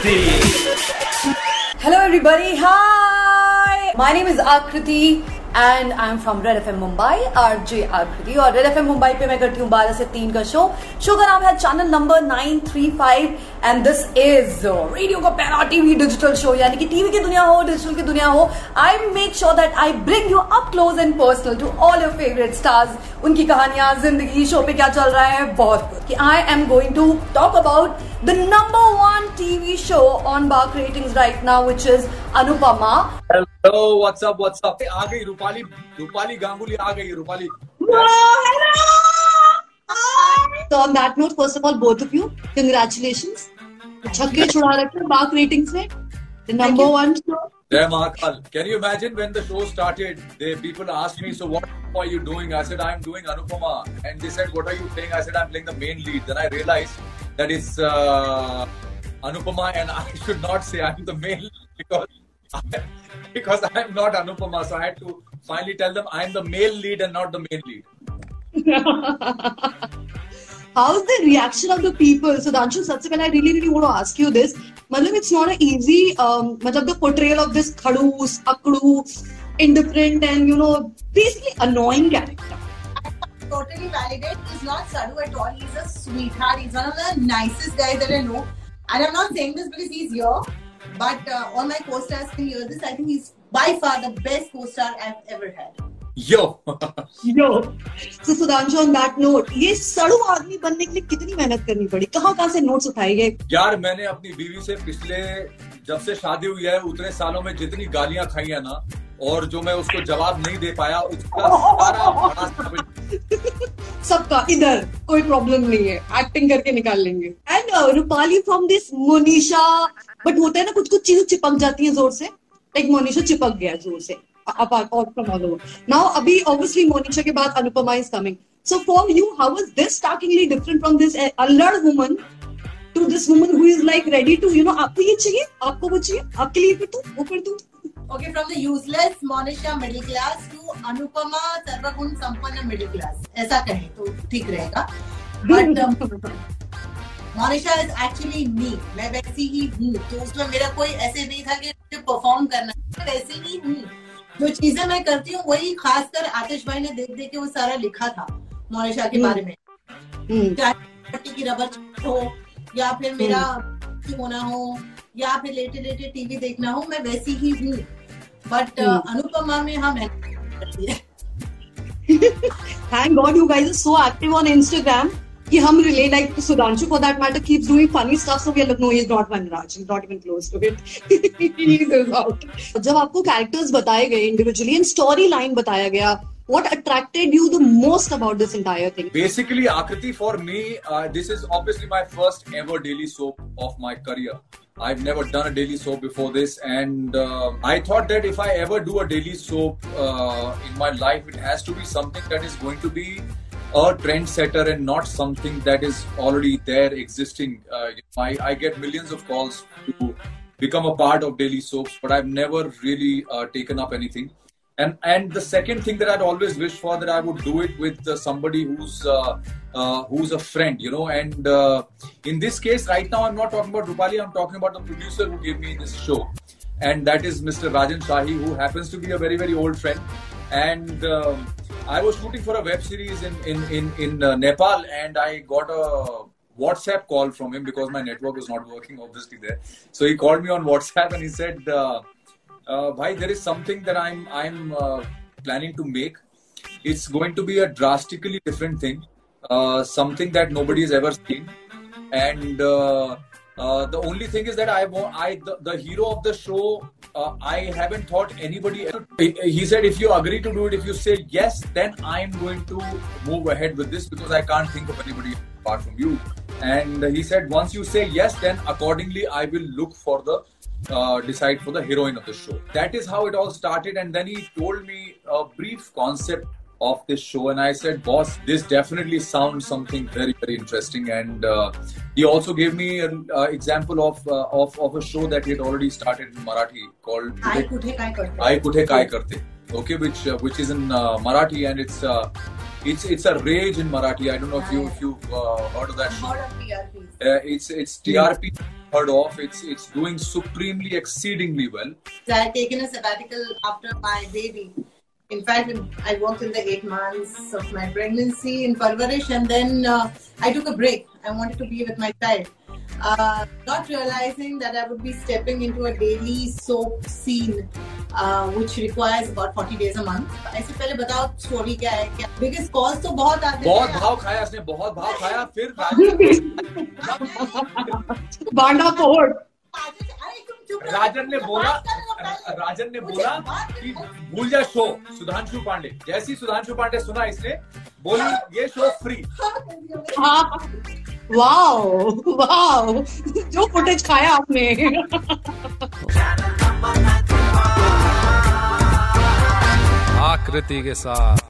Akriti. Hello everybody, hi! My name is Akriti and I'm from Red FM Mumbai, RJ Akriti. और Red FM Mumbai पे मैं करती हूँ 12 से तीन का शो शो का नाम है channel number 935 and this is radio का पैरा टीवी डिजिटल शो यानी कि टीवी की दुनिया हो डिजिटल की दुनिया हो. I make sure that I bring you up close and personal to all your favourite stars उनकी कहानियाँ ज़िंदगी शो पे क्या चल रहा है? बहुत कुछ I am going to talk about the number one TV show on BARC ratings right now, which is Anupama. Hello, what's up? What's up? Ah Rupali, Rupali Rupali Ganguly ah So on that note, first of all, both of you, congratulations. छक्के छुड़ा रखे BARC ratings में. The number one show. Jai Mahakal. Can you imagine when the show started? They, people asked me, so what are you doing? I said, I'm doing Anupama. And they said, what are you playing? I said, I'm playing the main lead. Then I realized that is uh, Anupama, and I should not say I'm the male because I, because I'm not Anupama. So I had to finally tell them I'm the male lead and not the male lead. How's the reaction of the people? So, Danshu all, I really, really want to ask you this. Madam, it's not an easy, um, the portrayal of this khadus, akdu, indifferent, and you know, basically annoying character. Totally validate. He's not Sadhu at all. He's a sweetheart. He's one of the nicest guys that I know. And I'm not saying this because he's here, but uh, all my co-stars can hear this. I think he's by far the best co-star I've ever had. Yo! Yo. So Sudhanshu, on that note, ये सड़ू आदमी बनने के लिए कितनी मेहनत करनी पड़ी कहाँ कहाँ से नोट्स उठाए गए यार मैंने अपनी बीवी से पिछले जब से शादी हुई है, उतने सालों में जितनी गालियाँ खाई है ना, और जो मैं उसको जवाब नहीं दे पाया, उसका सारा सबका, इधर, कोई प्रॉब्लम नहीं है। एक्टिंग करके निकाल लेंगे। And Rupali from this Monisha but होता है ना कुछ कुछ चीज़ें चिपक जाती है ज़ोर से। लाइक मोनिशा चिपक गया ज़ोर से। apart all from all over now abhi obviously monisha ke baad anupama is coming so, for you, how was this starkingly to this woman who is like ready to you know आपको ये चाहिए आपको वो चाहिए आपके लिए कर दू तो, वो कर दू। Okay from the useless Monisha middle class to Anupama सर्वगुण संपन्न मिडिल क्लास ऐसा कहें तो ठीक रहेगा। मोनिशा इज़ एक्चुअली मी मैं वैसी ही हूँ। तो उसमें मेरा कोई ऐसे नहीं था कि मुझे परफॉर्म करना मैं वैसे ही हूँ। जो चीज़ें मैं करती हूँ वही खासकर आतिश भाई ने देख देख के वो सारा लिखा था मोनिशा के हम्म। बारे में। हम्म। चाहे की रबर हो या फिर मेरा होना हो या फिर लेटे लेटे टीवी देखना हो मैं वैसी ही हूँ। बट uh, अनुपमा में हम thank god you guys so active on Instagram कि हम relay like Sudhanshu for that matter keeps doing funny stuff so we are no he is not one Raj is not even close to it he is out जब आपको characters बताए गए individually and story line बताया गया what attracted you the most about this entire thing Basically, Akriti, for me, uh, this is obviously my first ever daily soap of my career. I've never done a daily soap before this, and uh, I thought that if I ever do a daily soap uh, in my life, it has to be something that is going to be a trendsetter and not something that is already there existing. Uh, I, I get millions of calls to become a part of daily soaps, but I've never really uh, taken up anything and and the second thing that I'd always wished for that I would do it with uh, somebody who's uh, uh, who's a friend, you know. And uh, in this case, right now, I'm not talking about Rupali. I'm talking about the producer who gave me this show, and that is Mr. Rajan Shahi, who happens to be a very very old friend. And um, I was shooting for a web series in in in in uh, Nepal, and I got a WhatsApp call from him because my network was not working, obviously there. So he called me on WhatsApp and he said. Uh, bhai, there is something that I'm I'm uh, planning to make. It's going to be a drastically different thing, uh, something that nobody has ever seen, and uh, uh, the only thing is that I want I the, the hero of the show. Uh, I haven't thought anybody. He he said, if you agree to do it, if you say yes, then I'm going to move ahead with this because I can't think of anybody apart from you. And he said, once you say yes, then accordingly I will look for the uh, decide for the heroine of the show. That is how it all started. And then he told me a brief concept of this show and i said boss this definitely sounds something very very interesting and uh, he also gave me an uh, example of, uh, of of a show that he had already started in marathi called Aai Kuthe Kay Karte. I okay which uh, which is in uh, marathi and it's uh, it's it's a rage in marathi. I don't know if you if you heard of that show. It's it's trp heard of. It's it's doing supremely, exceedingly well. So I had taken a sabbatical after my baby. In fact, I worked in the eight months of my pregnancy in Parvarish, and then uh, I took a break. I wanted to be with my child. Uh, not realizing that I would be stepping into a daily soap scene, which requires about 40 days a month. ऐसे पहले बताओ story क्या है क्या biggest calls तो बहुत आते बहुत हैं भाव खाया उसने बहुत भाव खाया फिर बांडा रहो। राजन ने बोला राजन ने बोला कि भूल जा शो सुधांशु पांडे। जैसी सुधांशु पांडे सुना इसने बोली ये शो फ्री हाँ वाओ वाओ। जो फुटेज खाया आपने। आकृति के साथ।